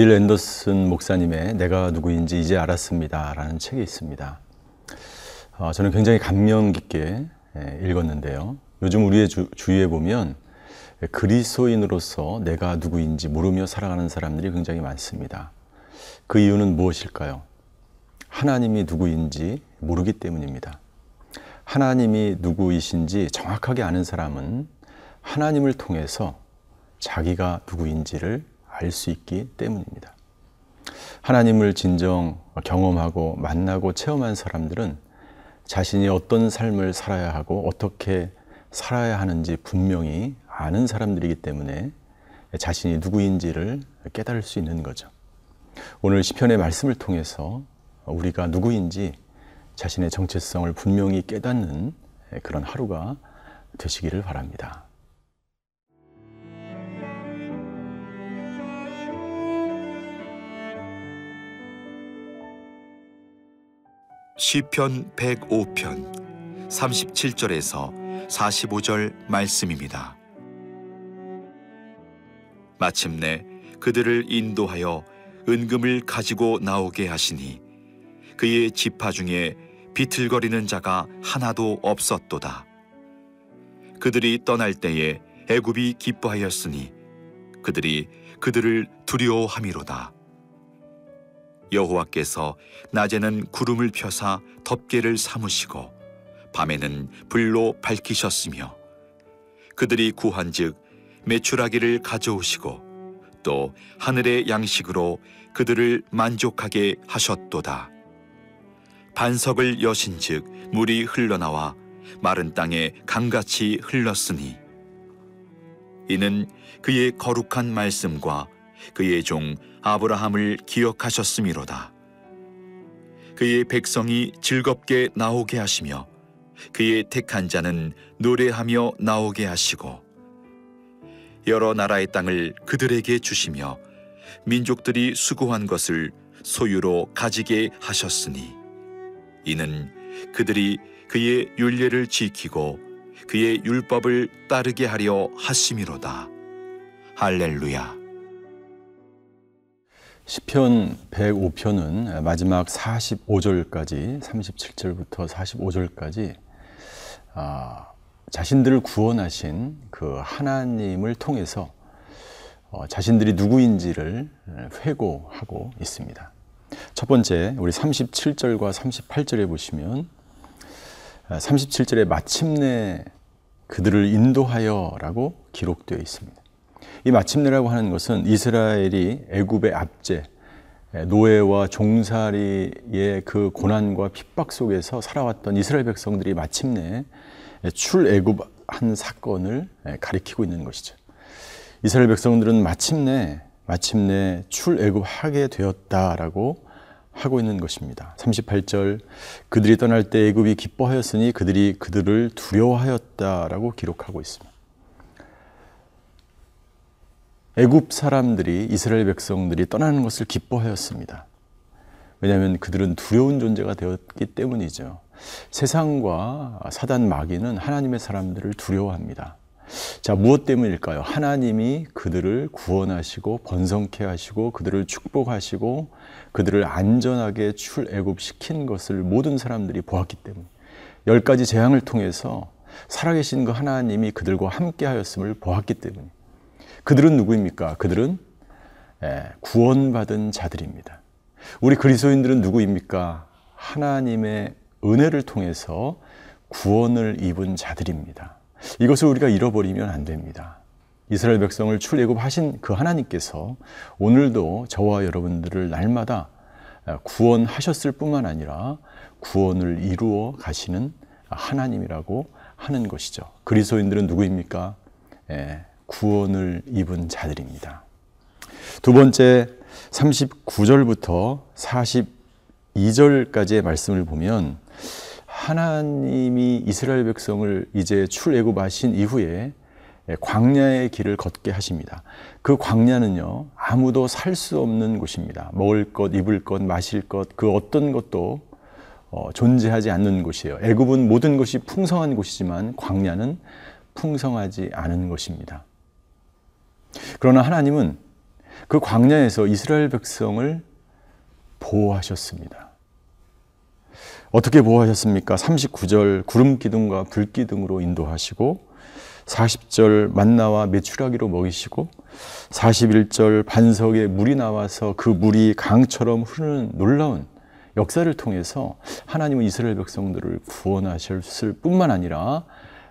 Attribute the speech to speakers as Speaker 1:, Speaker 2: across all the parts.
Speaker 1: 닐 앤더슨 목사님의 내가 누구인지 이제 알았습니다. 라는 책이 있습니다. 어, 저는 굉장히 감명 깊게 예, 읽었는데요. 요즘 우리의 주, 위에 보면 그리스도인으로서 내가 누구인지 모르며 살아가는 사람들이 굉장히 많습니다. 그 이유는 무엇일까요? 하나님이 누구인지 모르기 때문입니다. 하나님이 누구이신지 정확하게 아는 사람은 하나님을 통해서 자기가 누구인지를 알 수 있기 때문입니다. 하나님을 진정 경험하고 만나고 체험한 사람들은 자신이 어떤 삶을 살아야 하고 어떻게 살아야 하는지 분명히 아는 사람들이기 때문에 자신이 누구인지를 깨달을 수 있는 거죠. 오늘 시편의 말씀을 통해서 우리가 누구인지 자신의 정체성을 분명히 깨닫는 그런 하루가 되시기를 바랍니다.
Speaker 2: 시편 105편 37절에서 45절 말씀입니다. 마침내 그들을 인도하여 은금을 가지고 나오게 하시니 그의 지파 중에 비틀거리는 자가 하나도 없었도다. 그들이 떠날 때에 애굽이 기뻐하였으니 그들이 그들을 두려워함이로다. 여호와께서 낮에는 구름을 펴사 덮개를 삼으시고 밤에는 불로 밝히셨으며 그들이 구한즉 매출하기를 가져오시고 또 하늘의 양식으로 그들을 만족하게 하셨도다. 반석을 여신즉 물이 흘러나와 마른 땅에 강같이 흘렀으니 이는 그의 거룩한 말씀과 그의 종 아브라함을 기억하셨음이로다. 그의 백성이 즐겁게 나오게 하시며 그의 택한 자는 노래하며 나오게 하시고 여러 나라의 땅을 그들에게 주시며 민족들이 수고한 것을 소유로 가지게 하셨으니 이는 그들이 그의 율례를 지키고 그의 율법을 따르게 하려 하심이로다. 할렐루야.
Speaker 1: 시편 105편은 마지막 45절까지 37절부터 45절까지 아, 자신들을 구원하신 그 하나님을 통해서 어, 자신들이 누구인지를 회고하고 있습니다. 첫 번째, 우리 37절과 38절에 보시면 37절에 아, 마침내 그들을 인도하여라고 기록되어 있습니다. 이 마침내라고 하는 것은 이스라엘이 애굽의 압제, 노예와 종살이의 그 고난과 핍박 속에서 살아왔던 이스라엘 백성들이 마침내 출애굽한 사건을 가리키고 있는 것이죠. 이스라엘 백성들은 마침내 마침내 출애굽하게 되었다라고 하고 있는 것입니다. 38절 그들이 떠날 때 애굽이 기뻐하였으니 그들이 그들을 두려워하였다라고 기록하고 있습니다. 애굽 사람들이 이스라엘 백성들이 떠나는 것을 기뻐하였습니다. 왜냐하면 그들은 두려운 존재가 되었기 때문이죠. 세상과 사단 마귀는 하나님의 사람들을 두려워합니다. 자, 무엇 때문일까요? 하나님이 그들을 구원하시고 번성케 하시고 그들을 축복하시고 그들을 안전하게 출애굽시킨 것을 모든 사람들이 보았기 때문에 열 가지 재앙을 통해서 살아계신 그 하나님이 그들과 함께 하였음을 보았기 때문에 그들은 누구입니까? 그들은 예, 구원받은 자들입니다. 우리 그리스도인들은 누구입니까? 하나님의 은혜를 통해서 구원을 입은 자들입니다. 이것을 우리가 잃어버리면 안 됩니다. 이스라엘 백성을 출애굽하신 그 하나님께서 오늘도 저와 여러분들을 날마다 구원하셨을 뿐만 아니라 구원을 이루어 가시는 하나님이라고 하는 것이죠. 그리스도인들은 누구입니까? 예, 구원을 입은 자들입니다. 두 번째 39절부터 42절까지의 말씀을 보면 하나님이 이스라엘 백성을 이제 출애굽하신 이후에 광야의 길을 걷게 하십니다. 그 광야는요, 아무도 살 수 없는 곳입니다. 먹을 것, 입을 것, 마실 것, 그 어떤 것도 어, 존재하지 않는 곳이에요. 애굽은 모든 것이 풍성한 곳이지만 광야는 풍성하지 않은 곳입니다. 그러나 하나님은 그 광야에서 이스라엘 백성을 보호하셨습니다. 어떻게 보호하셨습니까? 39절 구름 기둥과 불 기둥으로 인도하시고 40절 만나와 메추라기로 먹이시고 41절 반석에 물이 나와서 그 물이 강처럼 흐르는 놀라운 역사를 통해서 하나님은 이스라엘 백성들을 구원하셨을 뿐만 아니라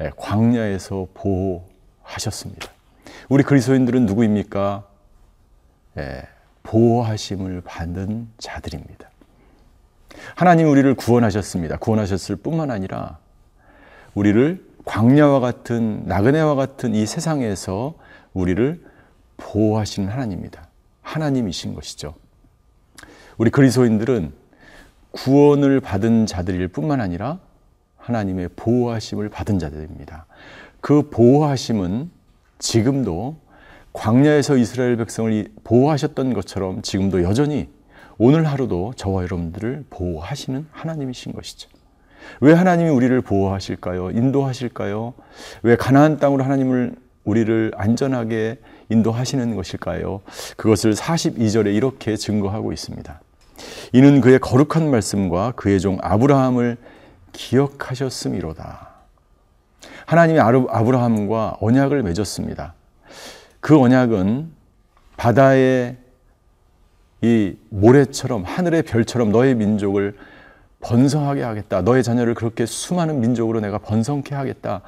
Speaker 1: 예, 광야에서 보호하셨습니다. 우리 그리스도인들은 누구입니까? 예, 보호하심을 받는 자들입니다. 하나님 우리를 구원하셨습니다. 구원하셨을 뿐만 아니라 우리를 광야와 같은 나그네와 같은 이 세상에서 우리를 보호하시는 하나님입니다. 하나님이신 것이죠. 우리 그리스도인들은 구원을 받은 자들일 뿐만 아니라 하나님의 보호하심을 받은 자들입니다. 그 보호하심은 지금도 광야에서 이스라엘 백성을 보호하셨던 것처럼 지금도 여전히 오늘 하루도 저와 여러분들을 보호하시는 하나님이신 것이죠. 왜 하나님이 우리를 보호하실까요? 인도하실까요? 왜 가나안 땅으로 하나님을 우리를 안전하게 인도하시는 것일까요? 그것을 42절에 이렇게 증거하고 있습니다. 이는 그의 거룩한 말씀과 그의 종 아브라함을 기억하셨음이로다. 하나님이 아브라함과 언약을 맺었습니다. 그 언약은 바다의 이 모래처럼 하늘의 별처럼 너의 민족을 번성하게 하겠다. 너의 자녀를 그렇게 수많은 민족으로 내가 번성케 하겠다.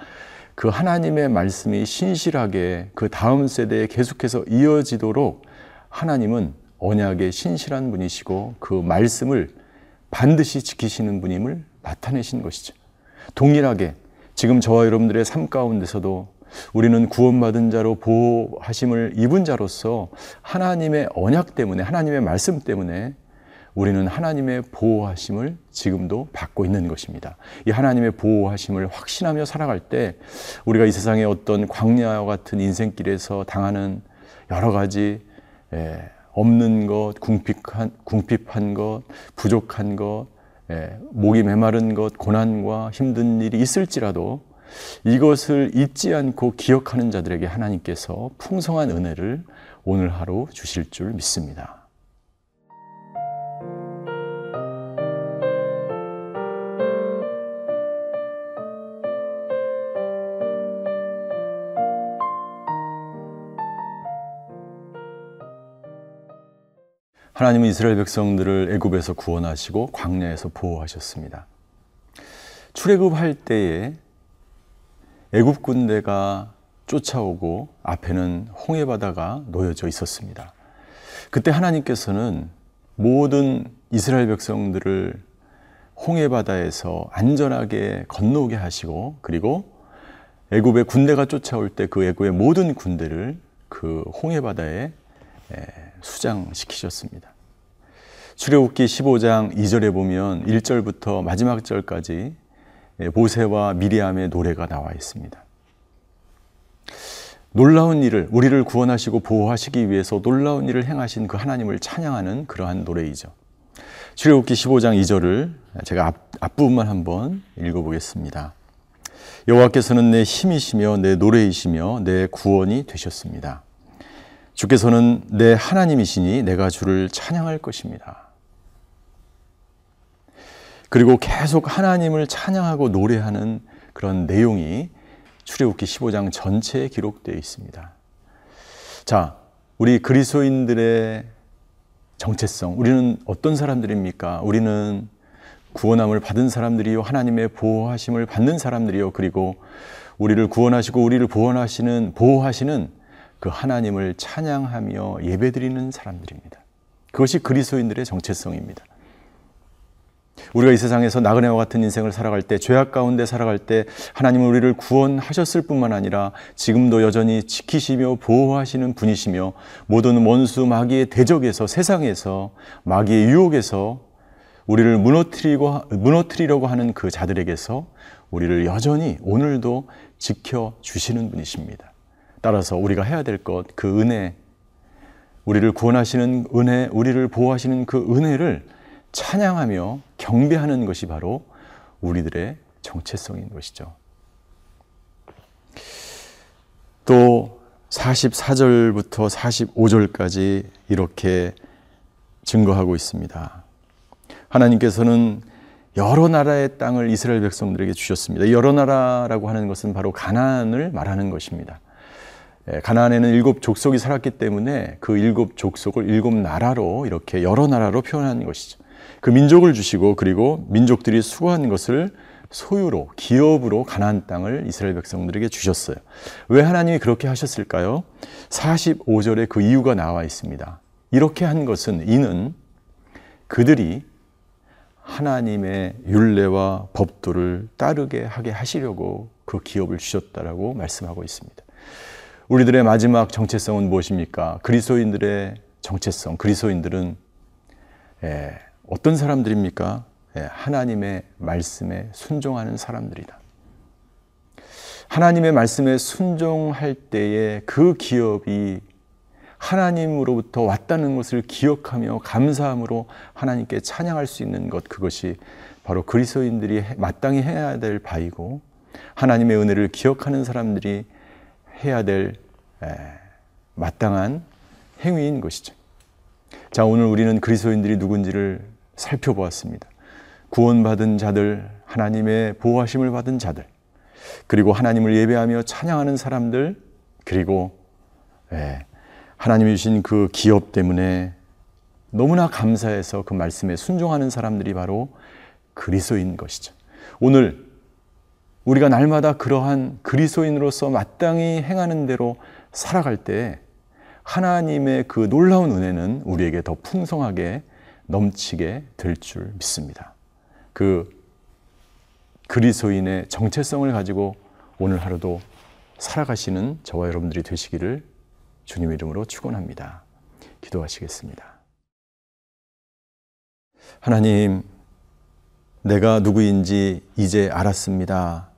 Speaker 1: 그 하나님의 말씀이 신실하게 그 다음 세대에 계속해서 이어지도록 하나님은 언약의 신실한 분이시고 그 말씀을 반드시 지키시는 분임을 나타내신 것이죠. 동일하게 지금 저와 여러분들의 삶 가운데서도 우리는 구원받은 자로 보호하심을 입은 자로서 하나님의 언약 때문에 하나님의 말씀 때문에 우리는 하나님의 보호하심을 지금도 받고 있는 것입니다. 이 하나님의 보호하심을 확신하며 살아갈 때 우리가 이 세상의 어떤 광야와 같은 인생길에서 당하는 여러 가지 예, 없는 것, 궁핍한, 궁핍한 것, 부족한 것, 예, 목이 메마른 것, 고난과 힘든 일이 있을지라도 이것을 잊지 않고 기억하는 자들에게 하나님께서 풍성한 은혜를 오늘 하루 주실 줄 믿습니다. 하나님은 이스라엘 백성들을 애굽에서 구원하시고 광야에서 보호하셨습니다. 출애굽할 때에 애굽 군대가 쫓아오고 앞에는 홍해 바다가 놓여져 있었습니다. 그때 하나님께서는 모든 이스라엘 백성들을 홍해 바다에서 안전하게 건너오게 하시고 그리고 애굽의 군대가 쫓아올 때 그 애굽의 모든 군대를 그 홍해 바다에 수장시키셨습니다. 출애굽기 15장 2절에 보면 1절부터 마지막 절까지 모세와 미리암의 노래가 나와 있습니다. 놀라운 일을 우리를 구원하시고 보호하시기 위해서 놀라운 일을 행하신 그 하나님을 찬양하는 그러한 노래이죠. 출애굽기 15장 2절을 제가 앞, 앞부분만 한번 읽어보겠습니다. 여호와께서는 내 힘이시며 내 노래이시며 내 구원이 되셨습니다. 주께서는 내 하나님이시니 내가 주를 찬양할 것입니다. 그리고 계속 하나님을 찬양하고 노래하는 그런 내용이 출애굽기 15장 전체에 기록되어 있습니다. 자, 우리 그리스도인들의 정체성, 우리는 어떤 사람들입니까? 우리는 구원함을 받은 사람들이요, 하나님의 보호하심을 받는 사람들이요, 그리고 우리를 구원하시고 우리를 보호하시는 보호하시는 그 하나님을 찬양하며 예배드리는 사람들입니다. 그것이 그리스도인들의 정체성입니다. 우리가 이 세상에서 나그네와 같은 인생을 살아갈 때, 죄악 가운데 살아갈 때 하나님은 우리를 구원하셨을 뿐만 아니라 지금도 여전히 지키시며 보호하시는 분이시며 모든 원수 마귀의 대적에서 세상에서 마귀의 유혹에서 우리를 무너뜨리고 무너뜨리려고 하는 그 자들에게서 우리를 여전히 오늘도 지켜 주시는 분이십니다. 따라서 우리가 해야 될 것, 그 은혜, 우리를 구원하시는 은혜, 우리를 보호하시는 그 은혜를 찬양하며 경배하는 것이 바로 우리들의 정체성인 것이죠. 또 44절부터 45절까지 이렇게 증거하고 있습니다. 하나님께서는 여러 나라의 땅을 이스라엘 백성들에게 주셨습니다. 여러 나라라고 하는 것은 바로 가나안을 말하는 것입니다. 예, 가나안에는 일곱 족속이 살았기 때문에 그 일곱 족속을 일곱 나라로 이렇게 여러 나라로 표현한 것이죠. 그 민족을 주시고 그리고 민족들이 수고한 것을 소유로 기업으로 가나안 땅을 이스라엘 백성들에게 주셨어요. 왜 하나님이 그렇게 하셨을까요? 45절에 그 이유가 나와 있습니다. 이렇게 한 것은 이는 그들이 하나님의 율례와 법도를 따르게 하게 하시려고 그 기업을 주셨다라고 말씀하고 있습니다. 우리들의 마지막 정체성은 무엇입니까? 그리스도인들의 정체성, 그리스도인들은 예, 어떤 사람들입니까? 예, 하나님의 말씀에 순종하는 사람들이다. 하나님의 말씀에 순종할 때에 그 기업이 하나님으로부터 왔다는 것을 기억하며 감사함으로 하나님께 찬양할 수 있는 것 그것이 바로 그리스도인들이 마땅히 해야 될 바이고 하나님의 은혜를 기억하는 사람들이 해야 될 마땅한 행위인 것이죠. 자, 오늘 우리는 그리스도인들이 누군지를 살펴보았습니다. 구원받은 자들, 하나님의 보호하심을 받은 자들, 그리고 하나님을 예배하며 찬양하는 사람들, 그리고 예, 하나님이 주신 그 기업 때문에 너무나 감사해서 그 말씀에 순종하는 사람들이 바로 그리스도인 것이죠. 오늘 우리가 날마다 그러한 그리스도인으로서 마땅히 행하는 대로 살아갈 때 하나님의 그 놀라운 은혜는 우리에게 더 풍성하게 넘치게 될 줄 믿습니다. 그 그리스도인의 정체성을 가지고 오늘 하루도 살아가시는 저와 여러분들이 되시기를 주님 이름으로 축원합니다. 기도하시겠습니다. 하나님, 내가 누구인지 이제 알았습니다.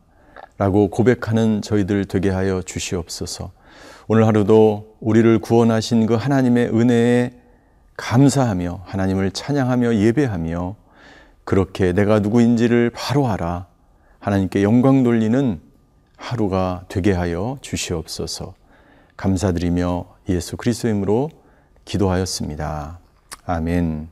Speaker 1: 라고 고백하는 저희들 되게 하여 주시옵소서. 오늘 하루도 우리를 구원하신 그 하나님의 은혜에 감사하며 하나님을 찬양하며 예배하며 그렇게 내가 누구인지를 바로 알아 하나님께 영광 돌리는 하루가 되게 하여 주시옵소서. 감사드리며 예수 그리스도 이름으로 기도하였습니다. 아멘.